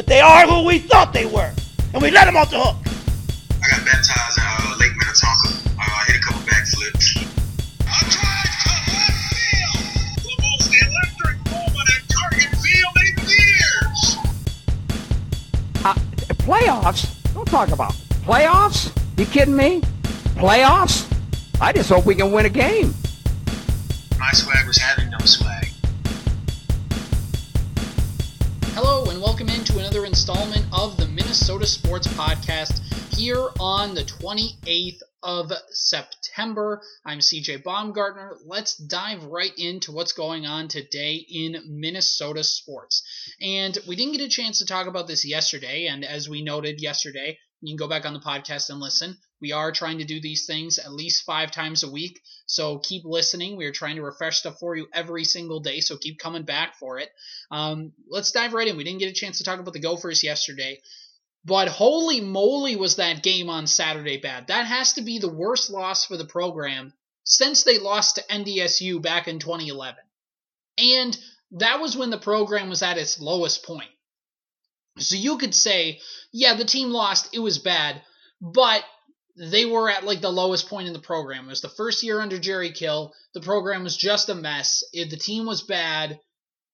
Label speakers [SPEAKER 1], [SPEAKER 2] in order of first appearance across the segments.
[SPEAKER 1] but they are who we thought they were, and we let them off the hook.
[SPEAKER 2] I got baptized in uh, Lake Minnetonka. Uh, I hit a couple backflips.
[SPEAKER 3] A drive to left field. The most electric moment at Target Field in years.
[SPEAKER 4] Uh, playoffs? Don't talk about playoffs. You kidding me? Playoffs? I just hope we can win a game.
[SPEAKER 2] My swag was having no swag.
[SPEAKER 5] Hello, and welcome into another installment of the Minnesota Sports Podcast here on the 28th of September. I'm CJ Baumgartner. Let's dive right into what's going on today in Minnesota sports. And we didn't get a chance to talk about this yesterday, and as we noted yesterday, you can go back on the podcast and listen. We are trying to do these things at least five times a week, so keep listening. We are trying to refresh stuff for you every single day, so keep coming back for it. Um, let's dive right in. We didn't get a chance to talk about the Gophers yesterday, but holy moly, was that game on Saturday bad. That has to be the worst loss for the program since they lost to NDSU back in 2011. And that was when the program was at its lowest point. So you could say, yeah, the team lost, it was bad, but they were at like the lowest point in the program. It was the first year under Jerry Kill. The program was just a mess. It, the team was bad.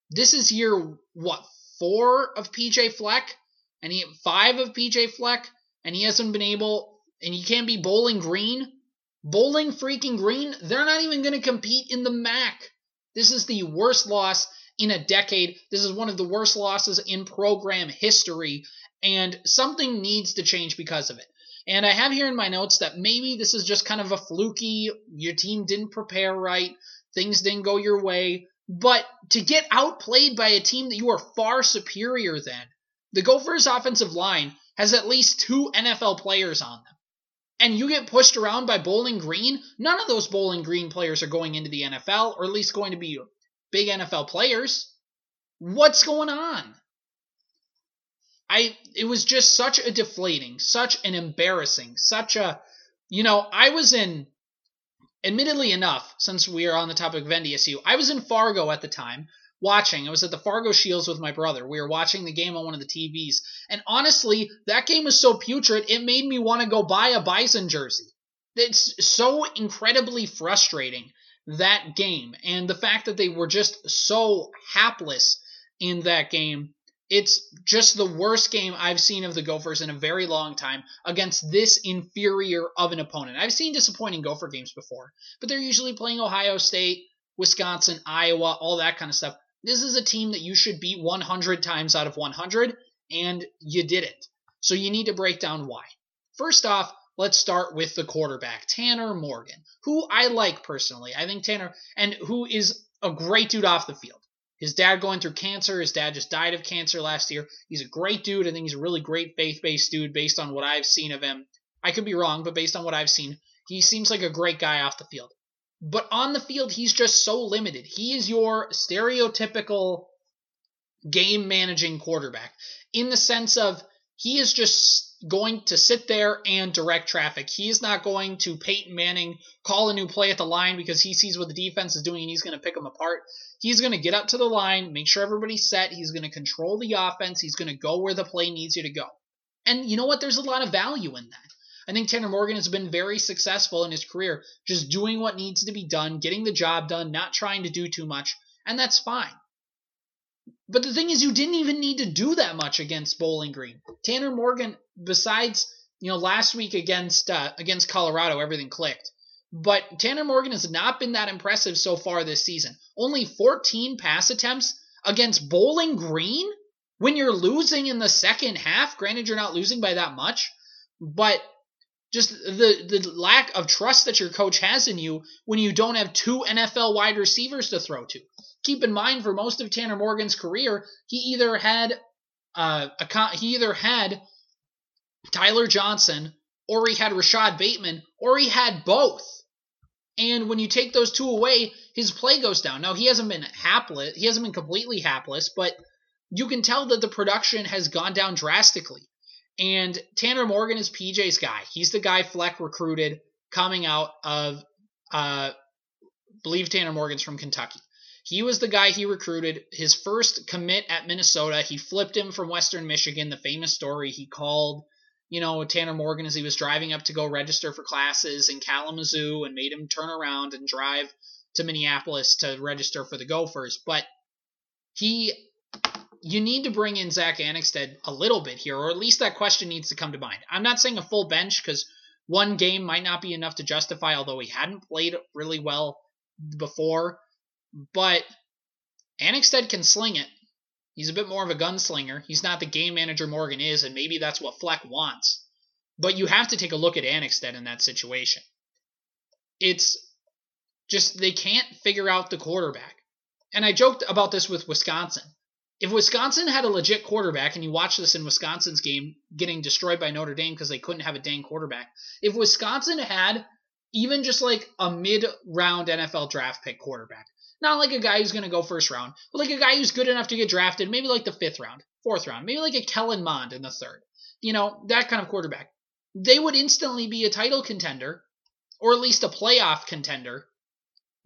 [SPEAKER 5] This is year what four of PJ Fleck, and he five of PJ Fleck, and he hasn't been able. And he can't be Bowling Green, Bowling freaking Green. They're not even going to compete in the MAC. This is the worst loss in a decade. This is one of the worst losses in program history, and something needs to change because of it. And I have here in my notes that maybe this is just kind of a fluky, your team didn't prepare right, things didn't go your way. But to get outplayed by a team that you are far superior than, the Gophers' offensive line has at least two NFL players on them. And you get pushed around by Bowling Green, none of those Bowling Green players are going into the NFL, or at least going to be big NFL players. What's going on? I it was just such a deflating, such an embarrassing, such a you know, I was in admittedly enough, since we are on the topic of NDSU, I was in Fargo at the time watching. I was at the Fargo Shields with my brother. We were watching the game on one of the TVs. And honestly, that game was so putrid, it made me want to go buy a Bison jersey. It's so incredibly frustrating, that game. And the fact that they were just so hapless in that game it's just the worst game I've seen of the Gophers in a very long time against this inferior of an opponent. I've seen disappointing Gopher games before, but they're usually playing Ohio State, Wisconsin, Iowa, all that kind of stuff. This is a team that you should beat 100 times out of 100, and you didn't. So you need to break down why. First off, let's start with the quarterback, Tanner Morgan, who I like personally. I think Tanner, and who is a great dude off the field. His dad going through cancer. His dad just died of cancer last year. He's a great dude. I think he's a really great faith based dude based on what I've seen of him. I could be wrong, but based on what I've seen, he seems like a great guy off the field. But on the field, he's just so limited. He is your stereotypical game managing quarterback in the sense of he is just going to sit there and direct traffic. He is not going to Peyton Manning call a new play at the line because he sees what the defense is doing and he's going to pick them apart. He's going to get up to the line, make sure everybody's set. He's going to control the offense. He's going to go where the play needs you to go. And you know what? There's a lot of value in that. I think Tanner Morgan has been very successful in his career, just doing what needs to be done, getting the job done, not trying to do too much, and that's fine. But the thing is, you didn't even need to do that much against Bowling Green. Tanner Morgan, besides you know last week against uh, against Colorado, everything clicked. But Tanner Morgan has not been that impressive so far this season. Only 14 pass attempts against Bowling Green when you're losing in the second half. Granted, you're not losing by that much, but just the the lack of trust that your coach has in you when you don't have two NFL wide receivers to throw to. Keep in mind, for most of Tanner Morgan's career, he either had uh, a he either had Tyler Johnson or he had Rashad Bateman or he had both. And when you take those two away, his play goes down. Now he hasn't been hapless, he hasn't been completely hapless, but you can tell that the production has gone down drastically. And Tanner Morgan is PJ's guy. He's the guy Fleck recruited coming out of uh believe Tanner Morgan's from Kentucky. He was the guy he recruited. His first commit at Minnesota, he flipped him from Western Michigan. The famous story he called, you know, Tanner Morgan as he was driving up to go register for classes in Kalamazoo and made him turn around and drive to Minneapolis to register for the Gophers. But he, you need to bring in Zach Annexstad a little bit here, or at least that question needs to come to mind. I'm not saying a full bench because one game might not be enough to justify, although he hadn't played really well before. But Annexstad can sling it. He's a bit more of a gunslinger. He's not the game manager Morgan is, and maybe that's what Fleck wants. But you have to take a look at Annexstad in that situation. It's just they can't figure out the quarterback. And I joked about this with Wisconsin. If Wisconsin had a legit quarterback, and you watch this in Wisconsin's game getting destroyed by Notre Dame because they couldn't have a dang quarterback, if Wisconsin had even just like a mid round NFL draft pick quarterback, not like a guy who's going to go first round, but like a guy who's good enough to get drafted, maybe like the fifth round, fourth round, maybe like a Kellen Mond in the third. You know, that kind of quarterback. They would instantly be a title contender, or at least a playoff contender,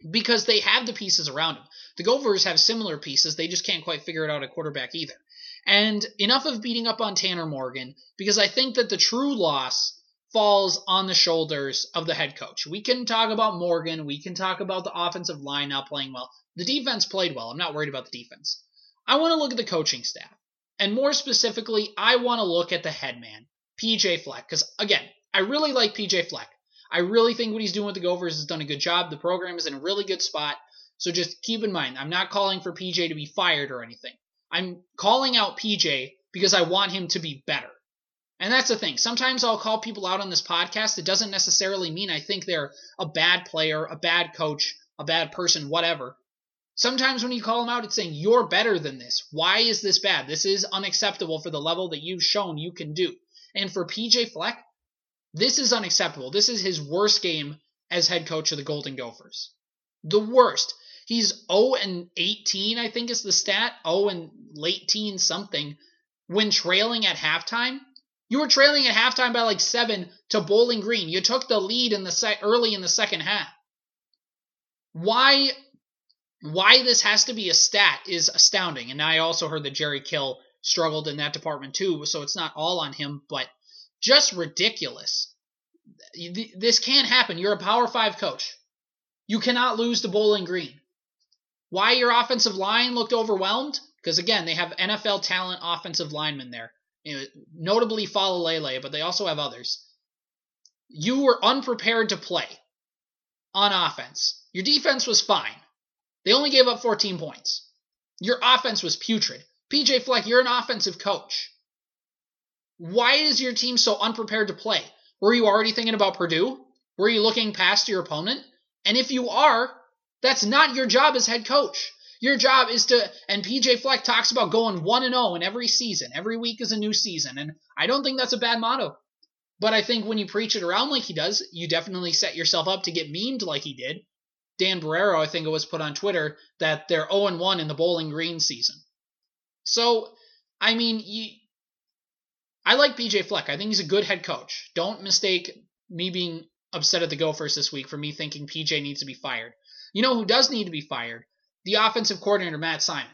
[SPEAKER 5] because they have the pieces around him. The Gophers have similar pieces, they just can't quite figure it out at quarterback either. And enough of beating up on Tanner Morgan, because I think that the true loss falls on the shoulders of the head coach. We can talk about Morgan. We can talk about the offensive line not playing well. The defense played well. I'm not worried about the defense. I want to look at the coaching staff. And more specifically, I want to look at the head man, PJ Fleck. Because, again, I really like PJ Fleck. I really think what he's doing with the Gophers has done a good job. The program is in a really good spot. So just keep in mind, I'm not calling for PJ to be fired or anything. I'm calling out PJ because I want him to be better. And that's the thing. Sometimes I'll call people out on this podcast. It doesn't necessarily mean I think they're a bad player, a bad coach, a bad person, whatever. Sometimes when you call them out, it's saying, You're better than this. Why is this bad? This is unacceptable for the level that you've shown you can do. And for PJ Fleck, this is unacceptable. This is his worst game as head coach of the Golden Gophers. The worst. He's 0 and 18, I think is the stat. 0 and late teen something when trailing at halftime. You were trailing at halftime by like seven to Bowling Green. You took the lead in the sec- early in the second half. Why why this has to be a stat is astounding. And I also heard that Jerry Kill struggled in that department too, so it's not all on him, but just ridiculous. This can't happen. You're a Power 5 coach. You cannot lose to Bowling Green. Why your offensive line looked overwhelmed? Because again, they have NFL talent offensive linemen there you know, notably Faalele, but they also have others. You were unprepared to play on offense. Your defense was fine. They only gave up 14 points. Your offense was putrid. PJ Fleck, you're an offensive coach. Why is your team so unprepared to play? Were you already thinking about Purdue? Were you looking past your opponent? And if you are, that's not your job as head coach. Your job is to, and PJ Fleck talks about going 1 and 0 in every season. Every week is a new season. And I don't think that's a bad motto. But I think when you preach it around like he does, you definitely set yourself up to get memed like he did. Dan Barreiro, I think it was put on Twitter that they're 0 and 1 in the Bowling Green season. So, I mean, you, I like PJ Fleck. I think he's a good head coach. Don't mistake me being upset at the Gophers this week for me thinking PJ needs to be fired. You know who does need to be fired? the offensive coordinator, Matt Simon.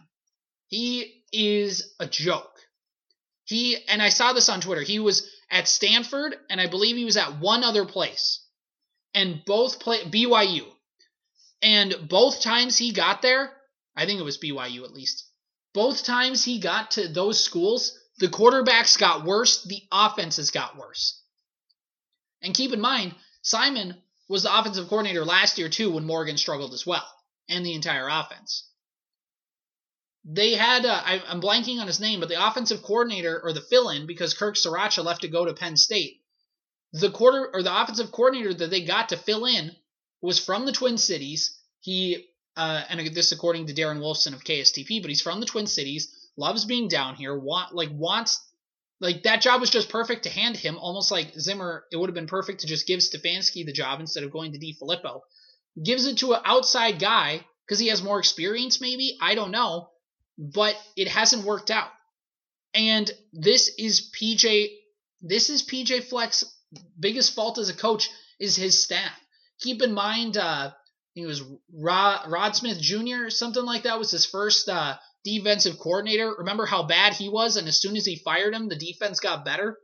[SPEAKER 5] He is a joke. He, and I saw this on Twitter, he was at Stanford, and I believe he was at one other place. And both play BYU. And both times he got there, I think it was BYU at least. Both times he got to those schools, the quarterbacks got worse, the offenses got worse. And keep in mind, Simon was the offensive coordinator last year too when Morgan struggled as well and the entire offense. They had, uh, blanking on his name, but the offensive coordinator or the fill in because Kirk Ciarrocca left to go to Penn State. The quarter or the offensive coordinator that they got to fill in was from the Twin Cities. He, uh, and this according to Darren Wolfson of KSTP, but he's from the Twin Cities, loves being down here, want like wants like that job was just perfect to hand him, almost like Zimmer. It would have been perfect to just give Stefanski the job instead of going to DeFilippo gives it to an outside guy because he has more experience, maybe. I don't know. But it hasn't worked out. And this is PJ this is PJ Fleck's biggest fault as a coach is his staff. Keep in mind, uh, he was Rod, Rod Smith Jr. something like that was his first uh, defensive coordinator. Remember how bad he was, and as soon as he fired him, the defense got better,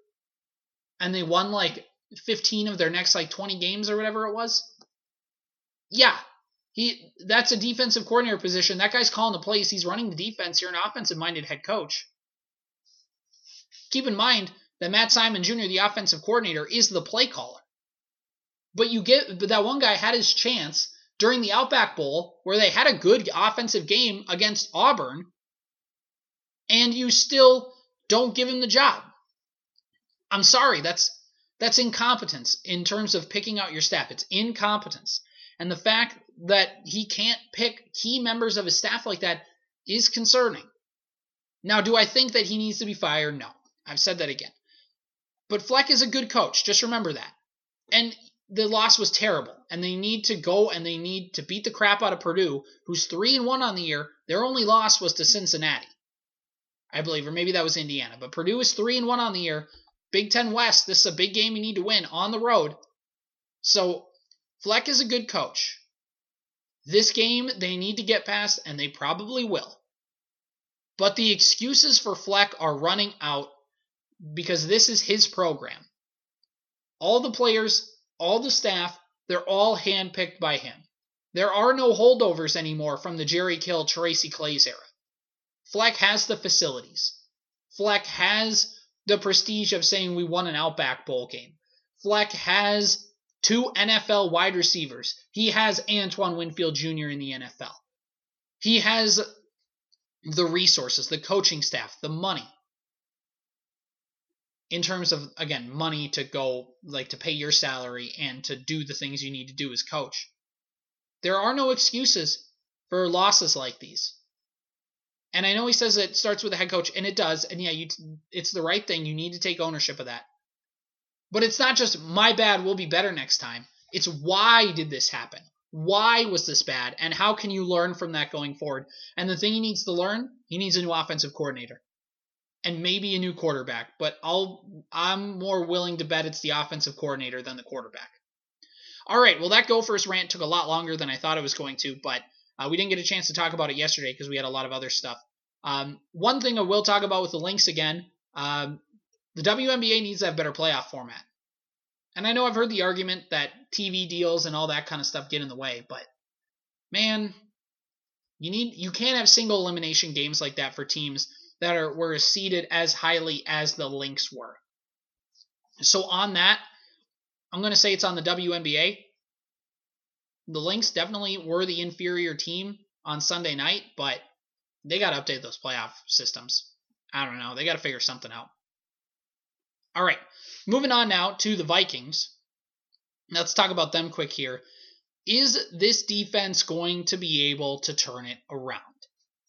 [SPEAKER 5] and they won like 15 of their next like 20 games or whatever it was. Yeah, he that's a defensive coordinator position. That guy's calling the plays. He's running the defense. You're an offensive minded head coach. Keep in mind that Matt Simon Jr., the offensive coordinator, is the play caller. But you get but that one guy had his chance during the Outback Bowl where they had a good offensive game against Auburn, and you still don't give him the job. I'm sorry, that's that's incompetence in terms of picking out your staff. It's incompetence. And the fact that he can't pick key members of his staff like that is concerning. Now, do I think that he needs to be fired? No. I've said that again. But Fleck is a good coach. Just remember that. And the loss was terrible. And they need to go and they need to beat the crap out of Purdue, who's 3 and 1 on the year. Their only loss was to Cincinnati. I believe, or maybe that was Indiana. But Purdue is 3 and 1 on the year. Big Ten West, this is a big game you need to win on the road. So Fleck is a good coach. This game they need to get past, and they probably will. But the excuses for Fleck are running out because this is his program. All the players, all the staff, they're all handpicked by him. There are no holdovers anymore from the Jerry Kill, Tracy Claeys era. Fleck has the facilities. Fleck has the prestige of saying we won an Outback Bowl game. Fleck has two NFL wide receivers. He has Antoine Winfield Jr. in the NFL. He has the resources, the coaching staff, the money. In terms of, again, money to go, like to pay your salary and to do the things you need to do as coach. There are no excuses for losses like these. And I know he says it starts with the head coach, and it does. And yeah, you, it's the right thing. You need to take ownership of that. But it's not just my bad, we'll be better next time. It's why did this happen? Why was this bad? And how can you learn from that going forward? And the thing he needs to learn, he needs a new offensive coordinator. And maybe a new quarterback, but I'll I'm more willing to bet it's the offensive coordinator than the quarterback. All right, well that Gophers rant took a lot longer than I thought it was going to, but uh, we didn't get a chance to talk about it yesterday because we had a lot of other stuff. Um, one thing I will talk about with the Lynx again, um, the WNBA needs to have better playoff format. And I know I've heard the argument that TV deals and all that kind of stuff get in the way, but man, you need you can't have single elimination games like that for teams that are were seeded as highly as the Lynx were. So on that, I'm going to say it's on the WNBA. The Lynx definitely were the inferior team on Sunday night, but they got to update those playoff systems. I don't know. They got to figure something out. All right. Moving on now to the Vikings. Let's talk about them quick here. Is this defense going to be able to turn it around?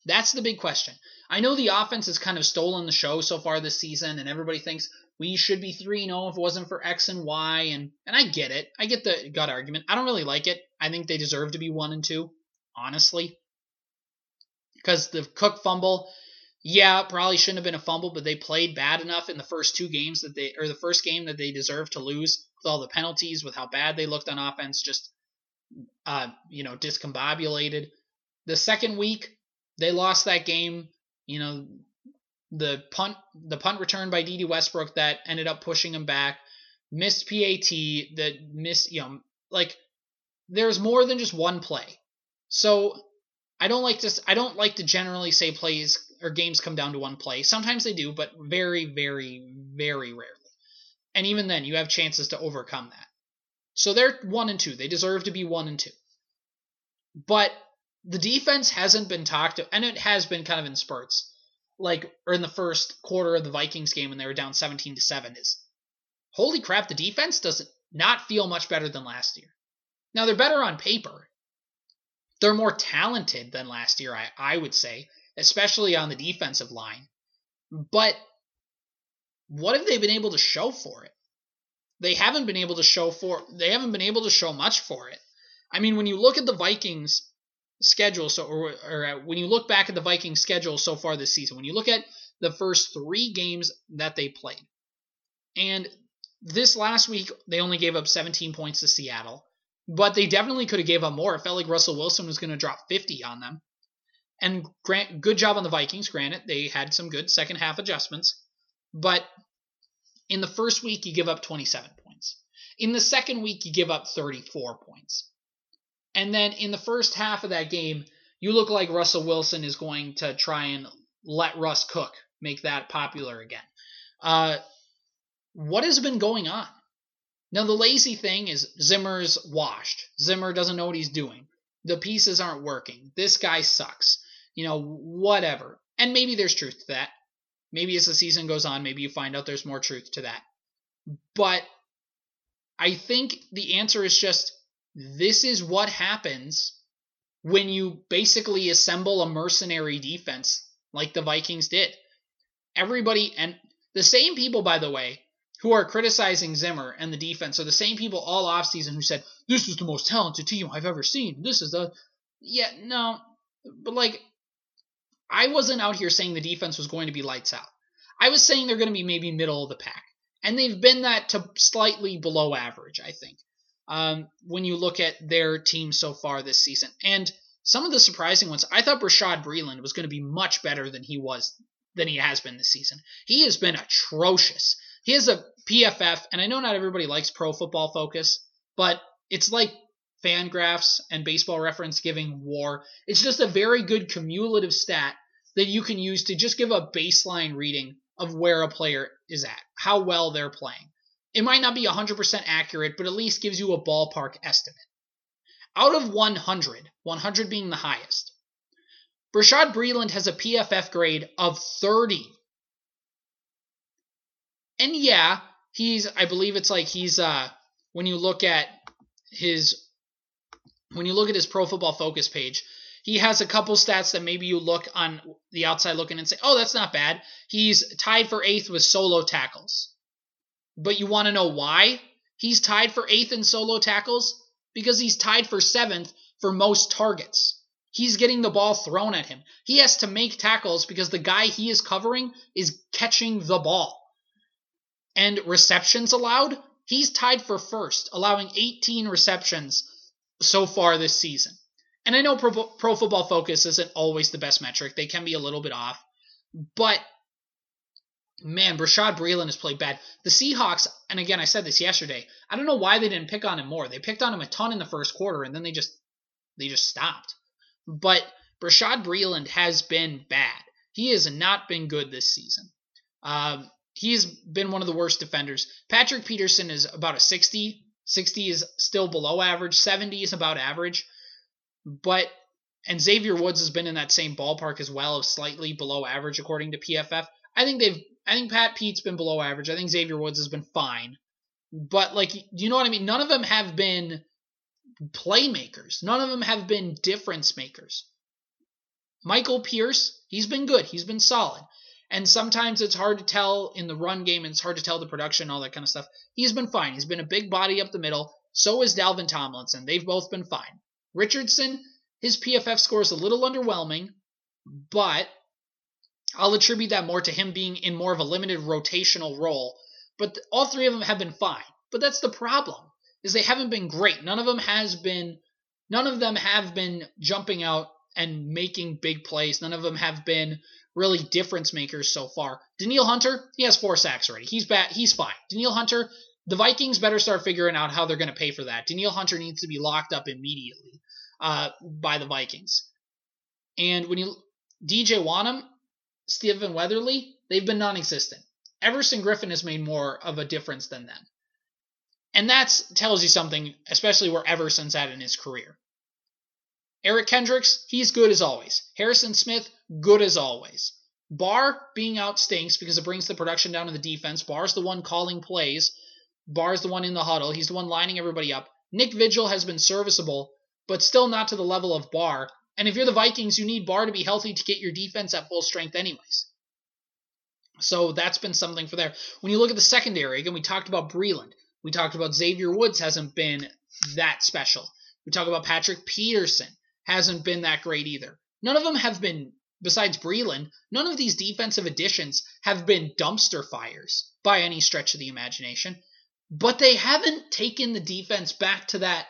[SPEAKER 5] That's the big question. I know the offense has kind of stolen the show so far this season, and everybody thinks we should be 3 0 if it wasn't for X and Y, and, and I get it. I get the gut argument. I don't really like it. I think they deserve to be 1 and 2, honestly. Because the Cook fumble, yeah, probably shouldn't have been a fumble, but they played bad enough in the first two games that they, or the first game that they deserved to lose with all the penalties, with how bad they looked on offense, just, uh, you know, discombobulated. The second week, they lost that game. You know, the punt, the punt return by Dede Westbrook that ended up pushing them back, missed PAT, that missed, you know, like there's more than just one play. So I don't like to, I don't like to generally say plays or games come down to one play. Sometimes they do, but very, very, very rarely. And even then, you have chances to overcome that. So they're one and two. They deserve to be one and two. But the defense hasn't been talked to, and it has been kind of in spurts. Like, or in the first quarter of the Vikings game when they were down 17 to 7 is holy crap, the defense does not feel much better than last year. Now they're better on paper. They're more talented than last year, I, I would say especially on the defensive line. But what have they been able to show for it? They haven't been able to show for they haven't been able to show much for it. I mean, when you look at the Vikings schedule so or, or uh, when you look back at the Vikings schedule so far this season, when you look at the first 3 games that they played. And this last week they only gave up 17 points to Seattle. but they definitely could have gave up more. It felt like Russell Wilson was going to drop 50 on them. And grant, good job on the Vikings. Granted, they had some good second half adjustments, but in the first week you give up 27 points. In the second week you give up 34 points. And then in the first half of that game, you look like Russell Wilson is going to try and let Russ cook, make that popular again. Uh, what has been going on? Now, the lazy thing is Zimmer's washed. Zimmer doesn't know what he's doing. The pieces aren't working. This guy sucks. You know, whatever. And maybe there's truth to that. Maybe as the season goes on, maybe you find out there's more truth to that. But I think the answer is just this is what happens when you basically assemble a mercenary defense like the Vikings did. Everybody, and the same people, by the way, who are criticizing Zimmer and the defense are the same people all offseason who said, This is the most talented team I've ever seen. This is the. Yeah, no. But, like, I wasn't out here saying the defense was going to be lights out. I was saying they're going to be maybe middle of the pack. And they've been that to slightly below average, I think, um, when you look at their team so far this season. And some of the surprising ones, I thought Bashaud Breeland was going to be much better than he was than he has been this season. He has been atrocious. He has a PFF, and I know not everybody likes Pro Football Focus, but it's like Fangraphs and Baseball Reference giving WAR. It's just a very good cumulative stat that you can use to just give a baseline reading of where a player is at, how well they're playing. It might not be 100% accurate, but at least gives you a ballpark estimate. Out of 100, 100 being the highest, Bashaud Breeland has a PFF grade of 30. And yeah, he's I believe it's like he's uh when you look at his when you look at his pro football focus page, he has a couple stats that maybe you look on the outside looking and say, "Oh, that's not bad." He's tied for 8th with solo tackles. But you want to know why? He's tied for 8th in solo tackles because he's tied for 7th for most targets. He's getting the ball thrown at him. He has to make tackles because the guy he is covering is catching the ball. And receptions allowed, he's tied for first, allowing 18 receptions so far this season. And I know Pro, Pro Football Focus isn't always the best metric, they can be a little bit off. But man, Bashaud Breeland has played bad. The Seahawks, and again, I said this yesterday. I don't know why they didn't pick on him more. They picked on him a ton in the first quarter, and then they just they just stopped. But Bashaud Breeland has been bad. He has not been good this season. Um, he's been one of the worst defenders. Patrick Peterson is about a 60. 60 is still below average. 70 is about average. But and Xavier Woods has been in that same ballpark as well, of slightly below average according to PFF. I think they've I think Pat Pete's been below average. I think Xavier Woods has been fine. But like you know what I mean? None of them have been playmakers. None of them have been difference makers. Michael Pierce, he's been good. He's been solid. And sometimes it's hard to tell in the run game and it's hard to tell the production, all that kind of stuff. He's been fine. He's been a big body up the middle. So is Dalvin Tomlinson. They've both been fine. Richardson, his PFF score is a little underwhelming, but I'll attribute that more to him being in more of a limited rotational role. But all three of them have been fine. But that's the problem is they haven't been great. None of them has been none of them have been jumping out and making big plays. None of them have been really difference makers so far. Danielle Hunter, he has four sacks already. He's bad. He's fine. Danielle Hunter, the Vikings better start figuring out how they're going to pay for that. Danielle Hunter needs to be locked up immediately uh, by the Vikings. And when you DJ Wonnum, Stephen Weatherly, they've been non-existent. Everson Griffen has made more of a difference than them. And that tells you something, especially where Everson's at in his career. Eric Kendricks, he's good as always. Harrison Smith, good as always. Barr being out stinks because it brings the production down to the defense. Barr's the one calling plays. Barr's the one in the huddle. He's the one lining everybody up. Nick Vigil has been serviceable, but still not to the level of Barr. And if you're the Vikings, you need Barr to be healthy to get your defense at full strength, anyways. So that's been something for there. When you look at the secondary, again, we talked about Breeland. We talked about Xavier Woods hasn't been that special. We talk about Patrick Peterson hasn't been that great either. None of them have been, besides Breeland, none of these defensive additions have been dumpster fires by any stretch of the imagination. But they haven't taken the defense back to that.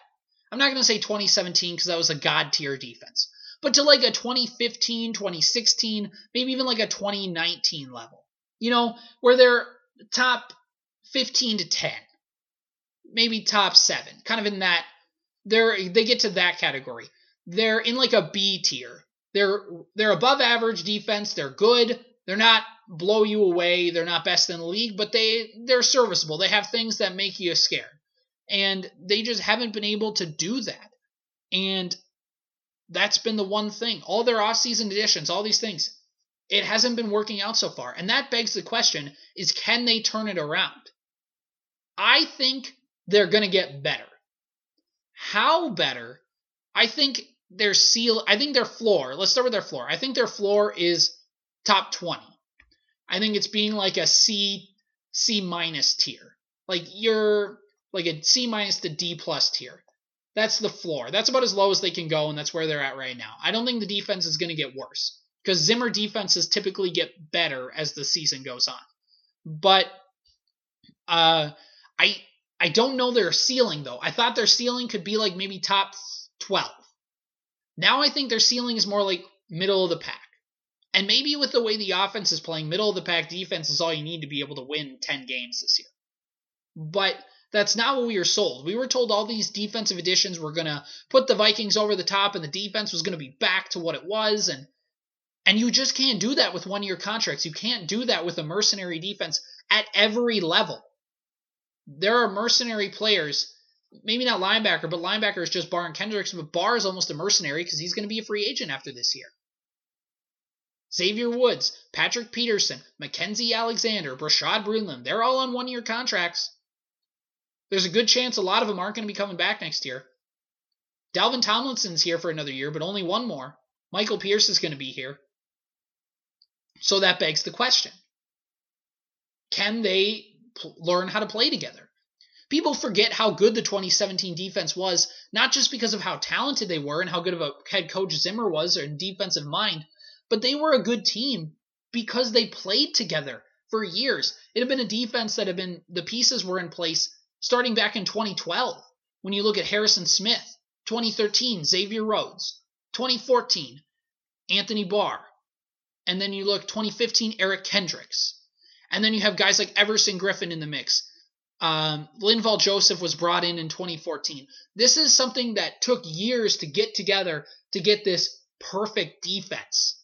[SPEAKER 5] I'm not going to say 2017 because that was a god tier defense, but to like a 2015, 2016, maybe even like a 2019 level. You know, where they're top 15 to 10, maybe top 7, kind of in that they're they get to that category. They're in like a B tier. They're they're above average defense, they're good. They're not blow you away, they're not best in the league, but they they're serviceable. They have things that make you scared. And they just haven't been able to do that. And that's been the one thing. All their offseason additions, all these things, it hasn't been working out so far. And that begs the question is can they turn it around? I think they're going to get better. How better? I think their seal I think their floor, let's start with their floor. I think their floor is top 20. I think it's being like a C C minus tier. Like you're like a C minus to D plus tier. That's the floor. That's about as low as they can go, and that's where they're at right now. I don't think the defense is going to get worse because Zimmer defenses typically get better as the season goes on. But uh, I I don't know their ceiling though. I thought their ceiling could be like maybe top twelve. Now I think their ceiling is more like middle of the pack. And maybe with the way the offense is playing, middle of the pack defense is all you need to be able to win 10 games this year. But that's not what we were sold. We were told all these defensive additions were going to put the Vikings over the top and the defense was going to be back to what it was and and you just can't do that with one-year contracts. You can't do that with a mercenary defense at every level. There are mercenary players, maybe not linebacker, but linebacker is just Barr and Kendricks, but Barr is almost a mercenary because he's going to be a free agent after this year. Xavier Woods, Patrick Peterson, Mackensie Alexander, Bashaud Breeland, they're all on one year contracts. There's a good chance a lot of them aren't going to be coming back next year. Dalvin Tomlinson's here for another year, but only one more. Michael Pierce is going to be here. So that begs the question can they pl- learn how to play together? People forget how good the 2017 defense was, not just because of how talented they were and how good of a head coach Zimmer was or in defensive mind, but they were a good team because they played together for years. It had been a defense that had been, the pieces were in place starting back in 2012. When you look at Harrison Smith, 2013, Xavier Rhodes, 2014, Anthony Barr, and then you look 2015, Eric Kendricks. And then you have guys like Everson Griffen in the mix. Um, Linval Joseph was brought in in 2014. This is something that took years to get together to get this perfect defense.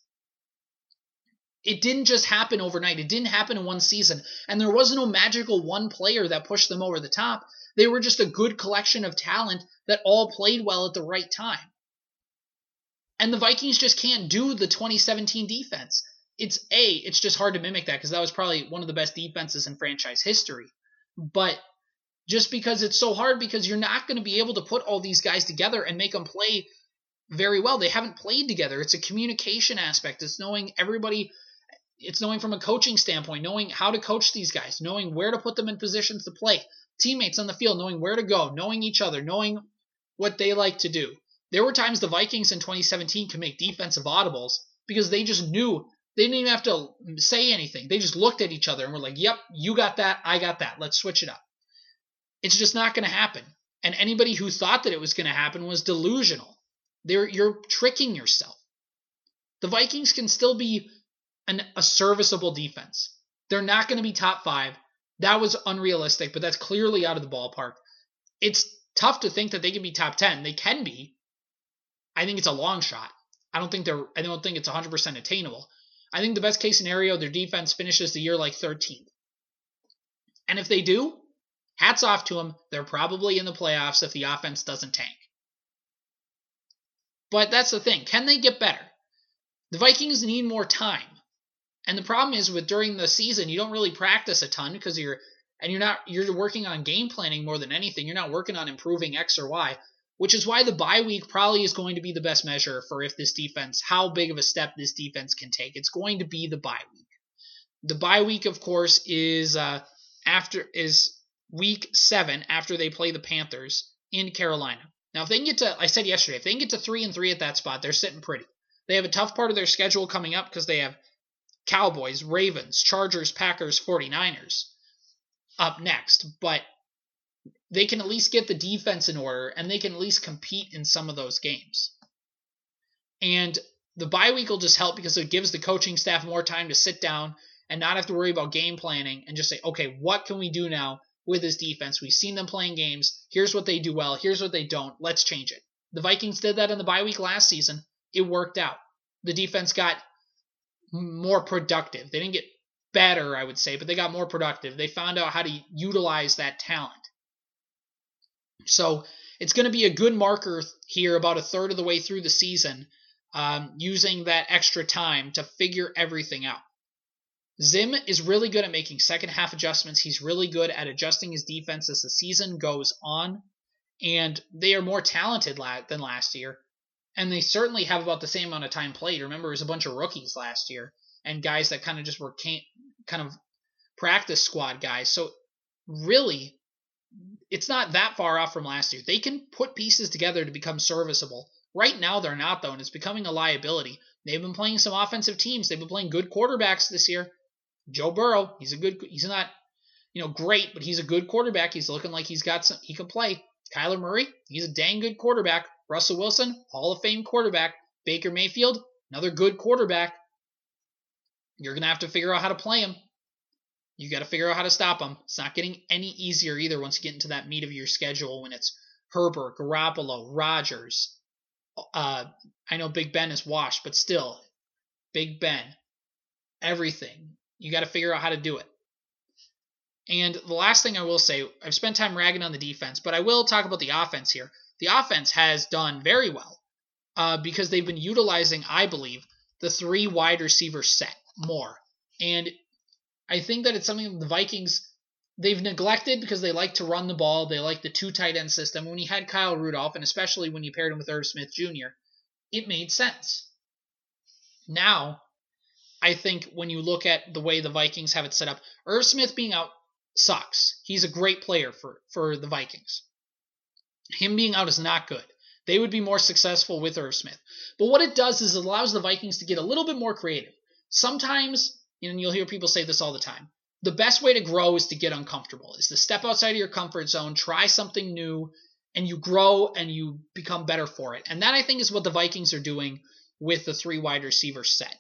[SPEAKER 5] It didn't just happen overnight. It didn't happen in one season. And there was no magical one player that pushed them over the top. They were just a good collection of talent that all played well at the right time. And the Vikings just can't do the 2017 defense. It's A, it's just hard to mimic that because that was probably one of the best defenses in franchise history. But just because it's so hard, because you're not going to be able to put all these guys together and make them play very well. They haven't played together. It's a communication aspect. It's knowing everybody it's knowing from a coaching standpoint, knowing how to coach these guys, knowing where to put them in positions to play, teammates on the field, knowing where to go, knowing each other, knowing what they like to do. There were times the Vikings in 2017 could make defensive audibles because they just knew they didn't even have to say anything. They just looked at each other and were like, "Yep, you got that, I got that. Let's switch it up." It's just not going to happen. And anybody who thought that it was going to happen was delusional. They're, you're tricking yourself. The Vikings can still be an, a serviceable defense. They're not going to be top five. That was unrealistic, but that's clearly out of the ballpark. It's tough to think that they can be top 10. They can be. I think it's a long shot. I don't think they're I don't think it's 100% attainable. I think the best case scenario their defense finishes the year like 13th. And if they do, hats off to them. They're probably in the playoffs if the offense doesn't tank. But that's the thing. Can they get better? The Vikings need more time. And the problem is with during the season, you don't really practice a ton because you're and you're not you're working on game planning more than anything. You're not working on improving X or Y, which is why the bye week probably is going to be the best measure for if this defense, how big of a step this defense can take. It's going to be the bye week. The bye week, of course, is uh, after is week seven after they play the Panthers in Carolina. Now, if they can get to, I said yesterday, if they can get to three and three at that spot, they're sitting pretty. They have a tough part of their schedule coming up because they have Cowboys, Ravens, Chargers, Packers, 49ers up next. But they can at least get the defense in order and they can at least compete in some of those games. And the bye week will just help because it gives the coaching staff more time to sit down and not have to worry about game planning and just say, okay, what can we do now with this defense? We've seen them playing games. Here's what they do well. Here's what they don't. Let's change it. The Vikings did that in the bye week last season. It worked out. The defense got more productive. They didn't get better, I would say, but they got more productive. They found out how to utilize that talent. So it's going to be a good marker here about a third of the way through the season, um, using that extra time to figure everything out. Zim is really good at making second half adjustments. He's really good at adjusting his defense as the season goes on. And they are more talented than last year. And they certainly have about the same amount of time played. Remember, it was a bunch of rookies last year and guys that kind of just were kind of practice squad guys. So really, it's not that far off from last year. They can put pieces together to become serviceable. Right now, they're not, though, and it's becoming a liability. They've been playing some offensive teams. They've been playing good quarterbacks this year. Joe Burrow, he's a good, he's not, you know, great, but he's a good quarterback. He's looking like he's got some, he can play. Kyler Murray, he's a dang good quarterback. Russell Wilson, Hall of Fame quarterback. Baker Mayfield, another good quarterback. You're going to have to figure out how to play him. You got to figure out how to stop him. It's not getting any easier either once you get into that meat of your schedule when it's Herbert, Garoppolo, Rodgers. Uh, I know Big Ben is washed, but still, Big Ben, everything. You got to figure out how to do it. And the last thing I will say, I've spent time ragging on the defense, but I will talk about the offense here. The offense has done very well uh, because they've been utilizing, I believe, the three wide receiver set more. And I think that it's something the Vikings they've neglected because they like to run the ball. They like the two tight end system. When you had Kyle Rudolph, and especially when you paired him with Irv Smith Jr., it made sense. Now, I think when you look at the way the Vikings have it set up, Irv Smith being out sucks. He's a great player for, for the Vikings. Him being out is not good. They would be more successful with Irv Smith. But what it does is it allows the Vikings to get a little bit more creative. Sometimes, and you'll hear people say this all the time, the best way to grow is to get uncomfortable, is to step outside of your comfort zone, try something new, and you grow and you become better for it. And that I think is what the Vikings are doing with the three wide receiver set.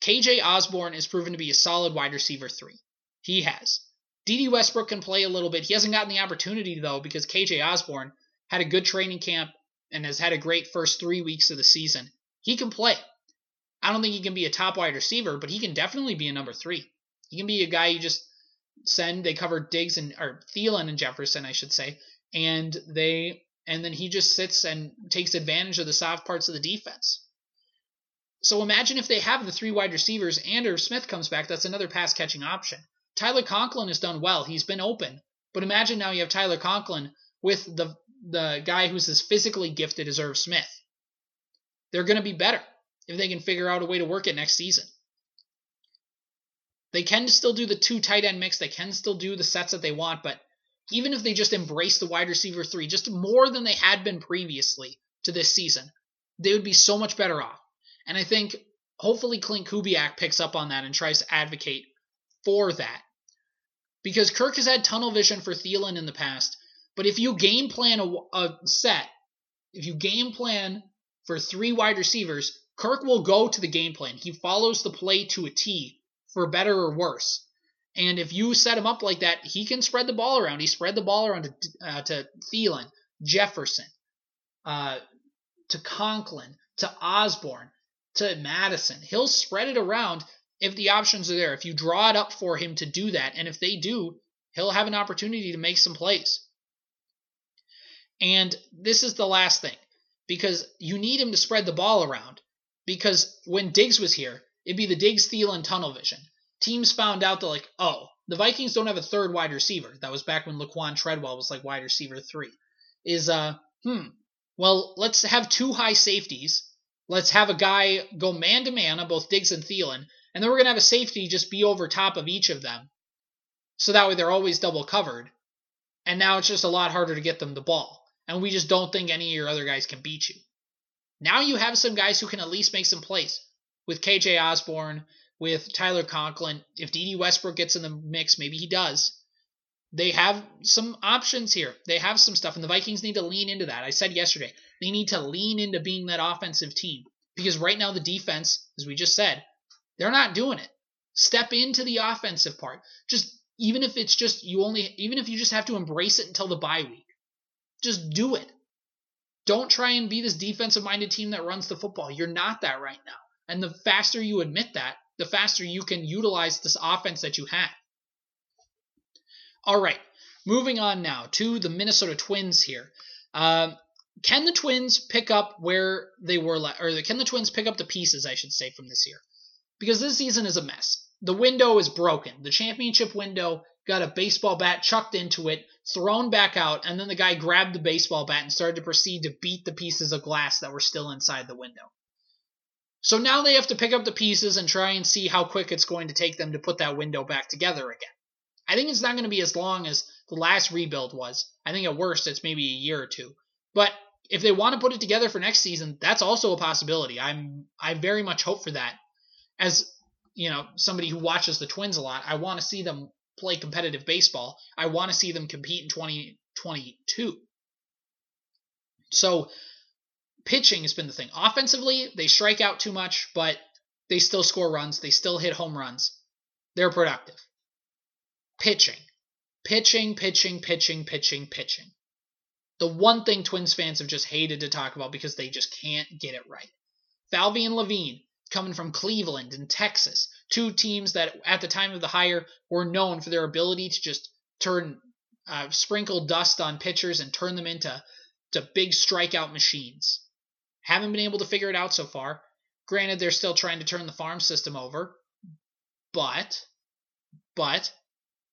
[SPEAKER 5] KJ Osborn is proven to be a solid wide receiver three. He has. Dede Westbrook can play a little bit. He hasn't gotten the opportunity though because KJ Osborn had a good training camp and has had a great first three weeks of the season. He can play. I don't think he can be a top wide receiver, but he can definitely be a number three. He can be a guy you just send. They cover Diggs and or Thielen and Jefferson, I should say, and they and then he just sits and takes advantage of the soft parts of the defense. So imagine if they have the three wide receivers and if Smith comes back, that's another pass catching option. Tyler Conklin has done well. He's been open. But imagine now you have Tyler Conklin with the the guy who's as physically gifted as Irv Smith. They're going to be better if they can figure out a way to work it next season. They can still do the two tight end mix. They can still do the sets that they want, but even if they just embrace the wide receiver three, just more than they had been previously to this season, they would be so much better off. And I think hopefully Klint Kubiak picks up on that and tries to advocate for that because Kirk has had tunnel vision for Thielen in the past. But if you game plan a, a set, if you game plan for three wide receivers, Kirk will go to the game plan. He follows the play to a T, for better or worse. And if you set him up like that, he can spread the ball around. He spread the ball around to, uh, to Thielen, Jefferson, uh, to Conklin, to Osborn, to Madison. He'll spread it around if the options are there, if you draw it up for him to do that, and if they do, he'll have an opportunity to make some plays. And this is the last thing because you need him to spread the ball around. Because when Diggs was here, it'd be the Diggs Thielen tunnel vision. Teams found out that, like, oh, the Vikings don't have a third wide receiver. That was back when Laquon Treadwell was like wide receiver three. Is, uh, hmm, well, let's have two high safeties. Let's have a guy go man to man on both Diggs and Thielen, and then we're going to have a safety just be over top of each of them. So that way they're always double covered. And now it's just a lot harder to get them the ball. And we just don't think any of your other guys can beat you. Now you have some guys who can at least make some plays. With KJ Osborn, with Tyler Conklin. If Dede Westbrook gets in the mix, maybe he does. they have some options here. They have some stuff, and the Vikings need to lean into that. I said yesterday, they need to lean into being that offensive team because right now the defense, as we just said, they're not doing it. Step into the offensive part. Just even if it's just you only, even if you just have to embrace it until the bye week, just do it. Don't try and be this defensive minded team that runs the football. You're not that right now. And the faster you admit that, the faster you can utilize this offense that you have. All right, moving on now to the Minnesota Twins here. Um, can the Twins pick up where they were, or can the Twins pick up the pieces, I should say, from this year? Because this season is a mess. The window is broken. The championship window got a baseball bat chucked into it, thrown back out, and then the guy grabbed the baseball bat and started to proceed to beat the pieces of glass that were still inside the window. So now they have to pick up the pieces and try and see how quick it's going to take them to put that window back together again. I think it's not going to be as long as the last rebuild was. I think at worst it's maybe a year or two. But if they want to put it together for next season, that's also a possibility. I'm I very much hope for that. As you know, somebody who watches the Twins a lot, I want to see them play competitive baseball. I want to see them compete in 2022. So pitching has been the thing. Offensively, they strike out too much, but they still score runs. They still hit home runs. They're productive. Pitching. Pitching, pitching, pitching, pitching, pitching. The one thing Twins fans have just hated to talk about because they just can't get it right. Falvey and Levine, coming from Cleveland and Texas, two teams that at the time of the hire were known for their ability to just turn, uh, sprinkle dust on pitchers and turn them into to big strikeout machines. Haven't been able to figure it out so far. Granted, they're still trying to turn the farm system over, but but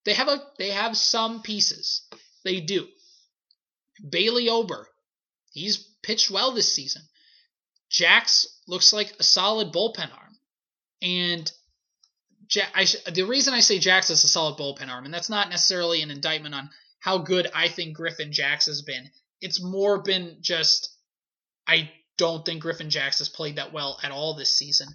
[SPEAKER 5] they have a they have some pieces. They do. Bailey Ober, he's pitched well this season. Jax looks like a solid bullpen arm, and I the reason I say Jax is a solid bullpen arm, and that's not necessarily an indictment on how good I think Griffin Jax has been. It's more been just I don't think Griffin Jax has played that well at all this season.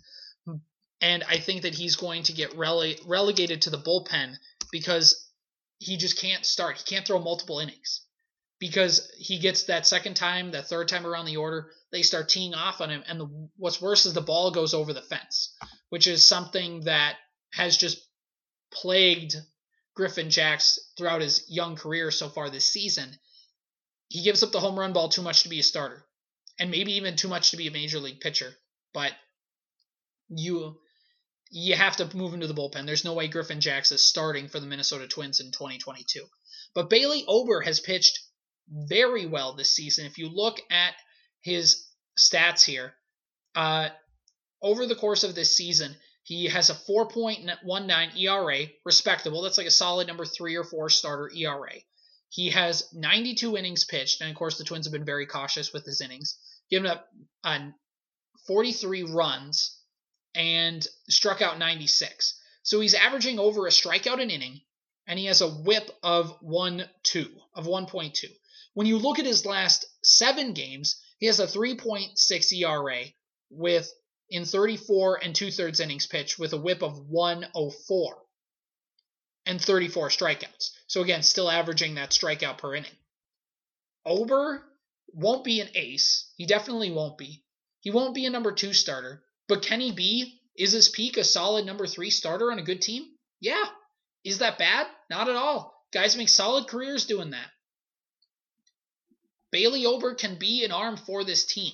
[SPEAKER 5] And I think that he's going to get rele- relegated to the bullpen because he just can't start. He can't throw multiple innings because he gets that second time, that third time around the order, they start teeing off on him. And the, what's worse is the ball goes over the fence, which is something that has just plagued Griffin Jax throughout his young career so far this season. He gives up the home run ball too much to be a starter and maybe even too much to be a major league pitcher. But you you have to move into the bullpen. There's no way Griffin Jax is starting for the Minnesota Twins in 2022. But Bailey Ober has pitched very well this season. If you look at his stats here, uh, over the course of this season, he has a 4.19 ERA, respectable. That's like a solid number three or four starter ERA. He has 92 innings pitched, and of course the Twins have been very cautious with his innings. giving up uh, 43 runs and struck out 96. So he's averaging over a strikeout an inning, and he has a WHIP of one two of 1.2. When you look at his last seven games, he has a 3.6 ERA with in 34 and two thirds innings pitched with a WHIP of 104 and 34 strikeouts. So again, still averaging that strikeout per inning. Ober won't be an ace. He definitely won't be. He won't be a number two starter. But can he be? Is his peak a solid number three starter on a good team? Yeah. Is that bad? Not at all. Guys make solid careers doing that. Bailey Ober can be an arm for this team.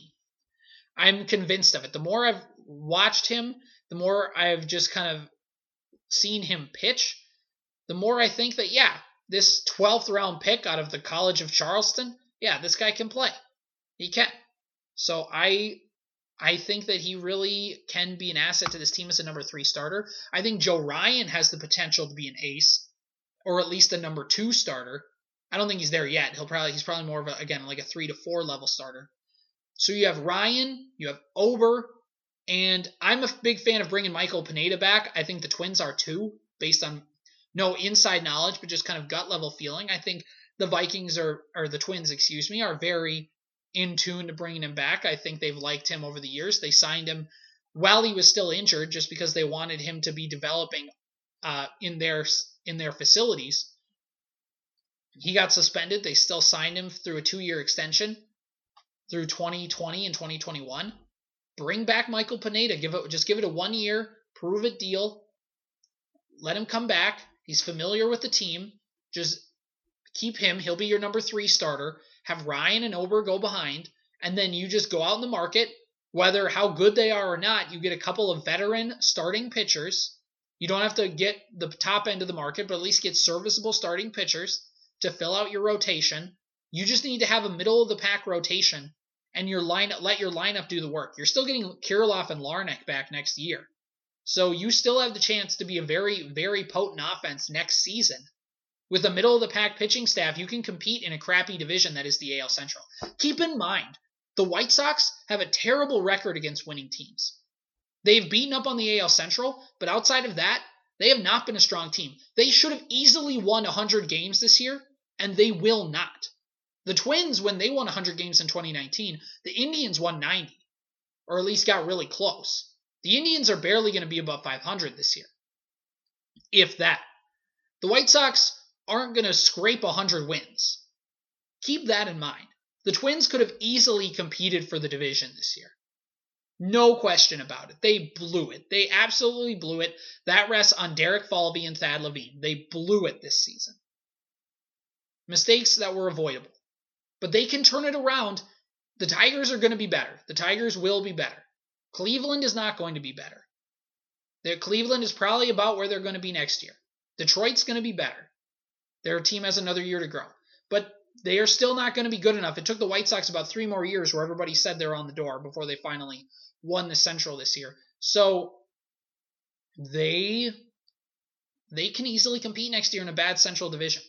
[SPEAKER 5] I'm convinced of it. The more I've watched him, the more I've just kind of seen him pitch, the more I think that, yeah, this 12th round pick out of the College of Charleston, yeah, this guy can play. He can. So I I think that he really can be an asset to this team as a number three starter. I think Joe Ryan has the potential to be an ace, or at least a number two starter. I don't think he's there yet. He'll probably he's probably more of a, again like a three to four level starter. So you have Ryan, you have Ober, and I'm a big fan of bringing Michael Pineda back. I think the Twins are too, based on no inside knowledge, but just kind of gut level feeling. I think the Vikings are, or the Twins, excuse me, are very in tune to bringing him back. I think they've liked him over the years. They signed him while he was still injured, just because they wanted him to be developing uh, in their in their facilities. He got suspended. They still signed him through a two year extension through 2020 and 2021. Bring back Michael Pineda. Give it just give it a one year prove it deal. Let him come back. He's familiar with the team. Just keep him. He'll be your number three starter. Have Ryan and Ober go behind, and then you just go out in the market. Whether how good they are or not, you get a couple of veteran starting pitchers. You don't have to get the top end of the market, but at least get serviceable starting pitchers to fill out your rotation. You just need to have a middle of the pack rotation and your line let your lineup do the work. You're still getting Kirilloff and Larnach back next year. So you still have the chance to be a very, very potent offense next season. With a middle of the pack pitching staff, you can compete in a crappy division that is the AL Central. Keep in mind, the White Sox have a terrible record against winning teams. They've beaten up on the AL Central, but outside of that, they have not been a strong team. They should have easily won 100 games this year, and they will not. The Twins, when they won 100 games in 2019, the Indians won 90, or at least got really close. The Indians are barely going to be above 500 this year, if that. The White Sox aren't going to scrape 100 wins. Keep that in mind. The Twins could have easily competed for the division this year. No question about it. They blew it. They absolutely blew it. That rests on Derek Falvey and Thad Levine. They blew it this season. Mistakes that were avoidable. But they can turn it around. The Tigers are going to be better. The Tigers will be better. Cleveland is not going to be better. The Cleveland is probably about where they're going to be next year. Detroit's going to be better. Their team has another year to grow. But they are still not going to be good enough. It took the White Sox about three more years where everybody said they're on the door before they finally won the Central this year. So they they can easily compete next year in a bad Central division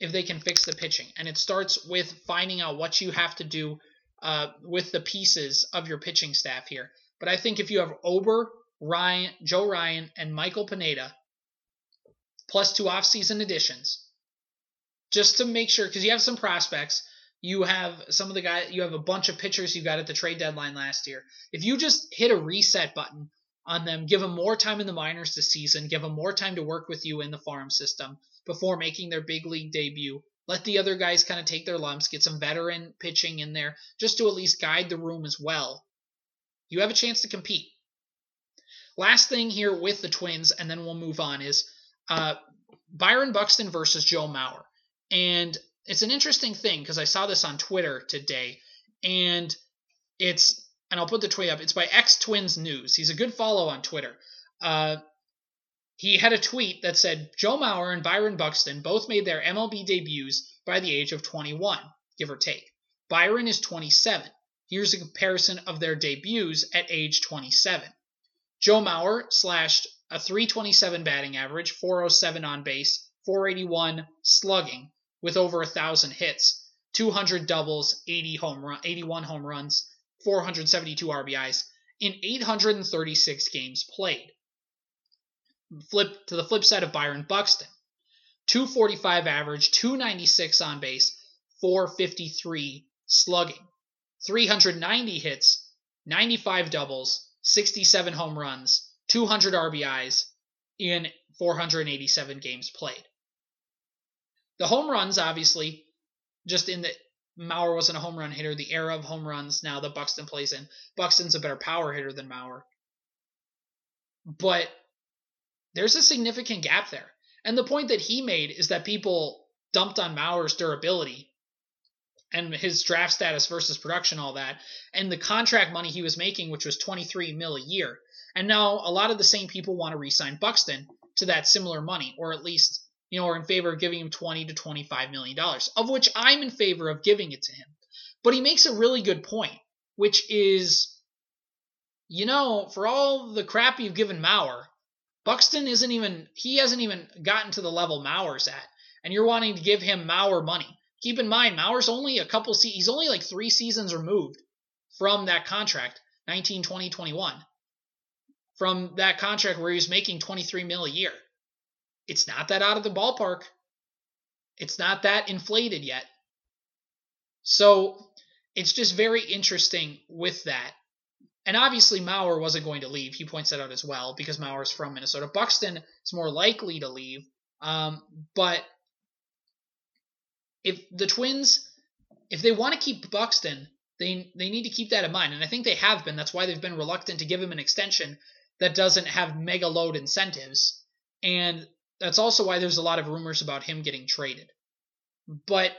[SPEAKER 5] if they can fix the pitching. And it starts with finding out what you have to do uh, with the pieces of your pitching staff here. But I think if you have Ober, Ryan, Joe Ryan, and Michael Pineda, plus two offseason additions, just to make sure, because you have some prospects, you have some of the guys, you have a bunch of pitchers you got at the trade deadline last year. If you just hit a reset button on them, give them more time in the minors this season, give them more time to work with you in the farm system before making their big league debut. Let the other guys kind of take their lumps, get some veteran pitching in there just to at least guide the room as well. You have a chance to compete. Last thing here with the Twins, and then we'll move on, is uh, Byron Buxton versus Joe Mauer. And it's an interesting thing because I saw this on Twitter today, and it's and I'll put the tweet up. It's by X Twins News. He's a good follow on Twitter. Uh, he had a tweet that said Joe Mauer and Byron Buxton both made their MLB debuts by the age of 21, give or take. Byron is 27. Here's a comparison of their debuts at age 27. Joe Mauer slashed a 327 batting average, 407 on base, 481 slugging, with over a thousand hits, 200 doubles, 80 home run, 81 home runs, 472 RBIs in 836 games played. Flip to the flip side of Byron Buxton, 245 average, 296 on base, 453 slugging, 390 hits, 95 doubles, 67 home runs, 200 RBIs in 487 games played. The home runs, obviously, just in the Mauer wasn't a home run hitter. The era of home runs now that Buxton plays in. Buxton's a better power hitter than Mauer. But there's a significant gap there. And the point that he made is that people dumped on Mauer's durability and his draft status versus production, all that, and the contract money he was making, which was 23 mil a year. And now a lot of the same people want to re-sign Buxton to that similar money, or at least you know, are in favor of giving him 20 to 25 million dollars, of which I'm in favor of giving it to him. But he makes a really good point, which is, you know, for all the crap you've given Mauer, Buxton isn't even he hasn't even gotten to the level Mauer's at, and you're wanting to give him Mauer money. Keep in mind, Mauer's only a couple se- he's only like three seasons removed from that contract, 19, 20, 21. From that contract where he was making 23 mil a year it's not that out of the ballpark. It's not that inflated yet. So it's just very interesting with that. And obviously, Mauer wasn't going to leave. He points that out as well because Mauer's from Minnesota. Buxton is more likely to leave. Um, but if the Twins, if they want to keep Buxton, they they need to keep that in mind, and I think they have been. That's why they've been reluctant to give him an extension that doesn't have mega load incentives, and that's also why there's a lot of rumors about him getting traded. But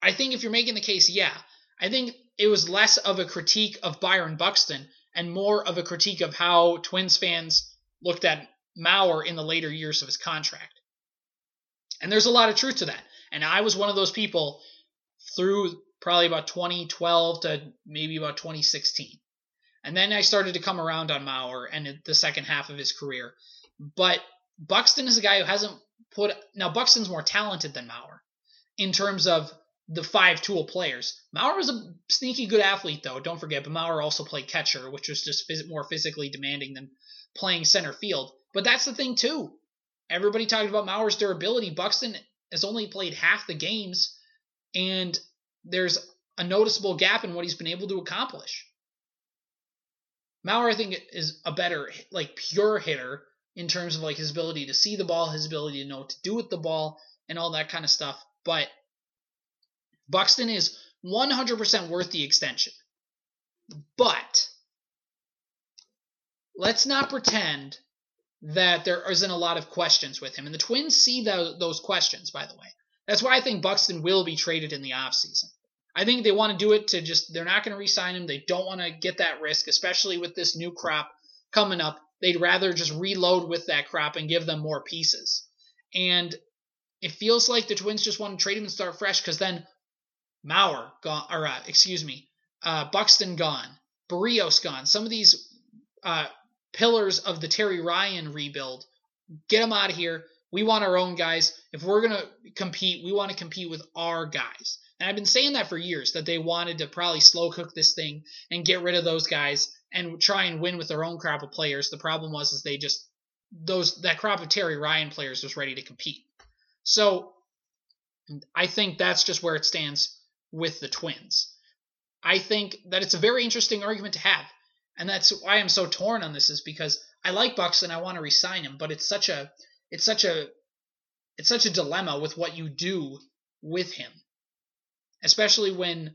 [SPEAKER 5] I think if you're making the case, yeah, I think it was less of a critique of Byron Buxton and more of a critique of how Twins fans looked at Mauer in the later years of his contract. And there's a lot of truth to that. And I was one of those people through probably about 2012 to maybe about 2016. And then I started to come around on Mauer and the second half of his career. But Buxton is a guy who hasn't put now Buxton's more talented than Mauer in terms of the five tool players. Mauer was a sneaky good athlete though, don't forget, but Mauer also played catcher, which was just phys- more physically demanding than playing center field. But that's the thing too. Everybody talked about Mauer's durability. Buxton has only played half the games and there's a noticeable gap in what he's been able to accomplish. Mauer, I think, is a better, like, pure hitter in terms of like his ability to see the ball, his ability to know what to do with the ball, and all that kind of stuff. But Buxton is 100% worth the extension. But let's not pretend that there isn't a lot of questions with him. And the Twins see the, those questions, by the way. That's why I think Buxton will be traded in the offseason. I think they want to do it to just, they're not going to re sign him. They don't want to get that risk, especially with this new crop coming up. They'd rather just reload with that crop and give them more pieces. And it feels like the Twins just want to trade him and start fresh because then Mauer gone, or uh, excuse me, uh, Buxton gone, Berrios gone. Some of these uh, pillars of the Terry Ryan rebuild, get them out of here. We want our own guys. If we're gonna compete, we want to compete with our guys. And I've been saying that for years that they wanted to probably slow cook this thing and get rid of those guys and try and win with their own crop of players. The problem was is they just those that crop of Terry Ryan players was ready to compete. So I think that's just where it stands with the Twins. I think that it's a very interesting argument to have. And that's why I'm so torn on this is because I like Buxton, I want to resign him, but it's such a it's such a it's such a dilemma with what you do with him. Especially when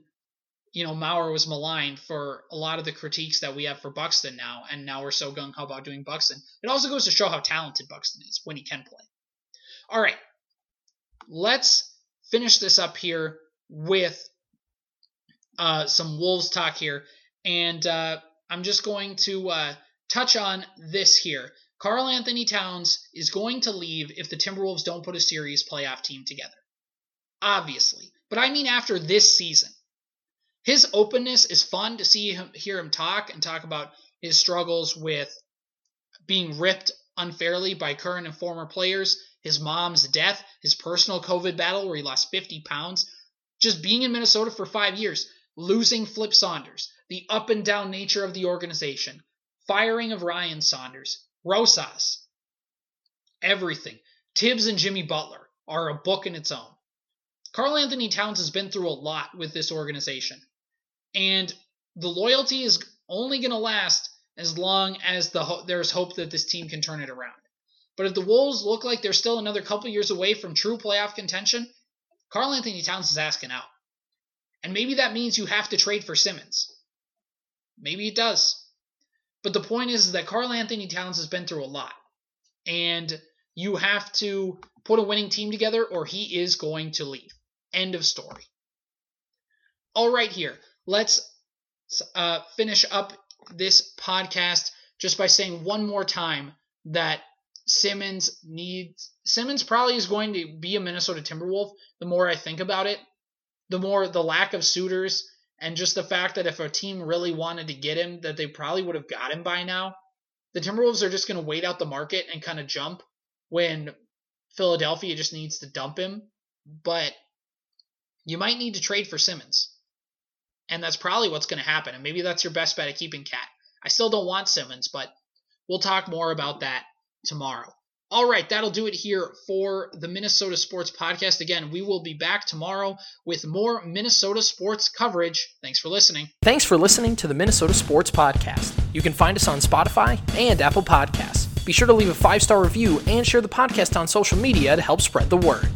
[SPEAKER 5] you know Mauer was maligned for a lot of the critiques that we have for Buxton now, and now we're so gung ho about doing Buxton. It also goes to show how talented Buxton is when he can play. All right, let's finish this up here with uh, some Wolves talk here, and uh, I'm just going to uh, touch on this here. Karl Anthony Towns is going to leave if the Timberwolves don't put a serious playoff team together. Obviously. But I mean after this season. His openness is fun to see him hear him talk and talk about his struggles with being ripped unfairly by current and former players, his mom's death, his personal COVID battle where he lost 50 pounds, just being in Minnesota for five years, losing Flip Saunders, the up and down nature of the organization, firing of Ryan Saunders, Rosas, everything. Thibs and Jimmy Butler are a book in its own. Karl Anthony Towns has been through a lot with this organization. And the loyalty is only going to last as long as the ho- there's hope that this team can turn it around. But if the Wolves look like they're still another couple years away from true playoff contention, Karl Anthony Towns is asking out. And maybe that means you have to trade for Simmons. Maybe it does. But the point is that Karl Anthony Towns has been through a lot. And you have to put a winning team together or he is going to leave. End of story. All right, here. Let's uh, finish up this podcast just by saying one more time that Simmons needs Simmons probably is going to be a Minnesota Timberwolf the more I think about it. The more the lack of suitors and just the fact that if a team really wanted to get him that they probably would have got him by now. The Timberwolves are just going to wait out the market and kind of jump when Philadelphia just needs to dump him, but you might need to trade for Simmons. And that's probably what's going to happen. And maybe that's your best bet at keeping KAT. I still don't want Simmons, but we'll talk more about that tomorrow. All right, that'll do it here for the Minnesota Sports Podcast. Again, we will be back tomorrow with more Minnesota sports coverage. Thanks for listening.
[SPEAKER 6] Thanks for listening to the Minnesota Sports Podcast. You can find us on Spotify and Apple Podcasts. Be sure to leave a five star review and share the podcast on social media to help spread the word.